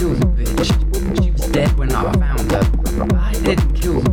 kill the bitch. She was dead when I found her. I didn't kill her.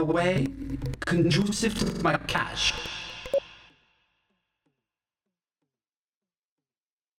a way, conducive to my cash.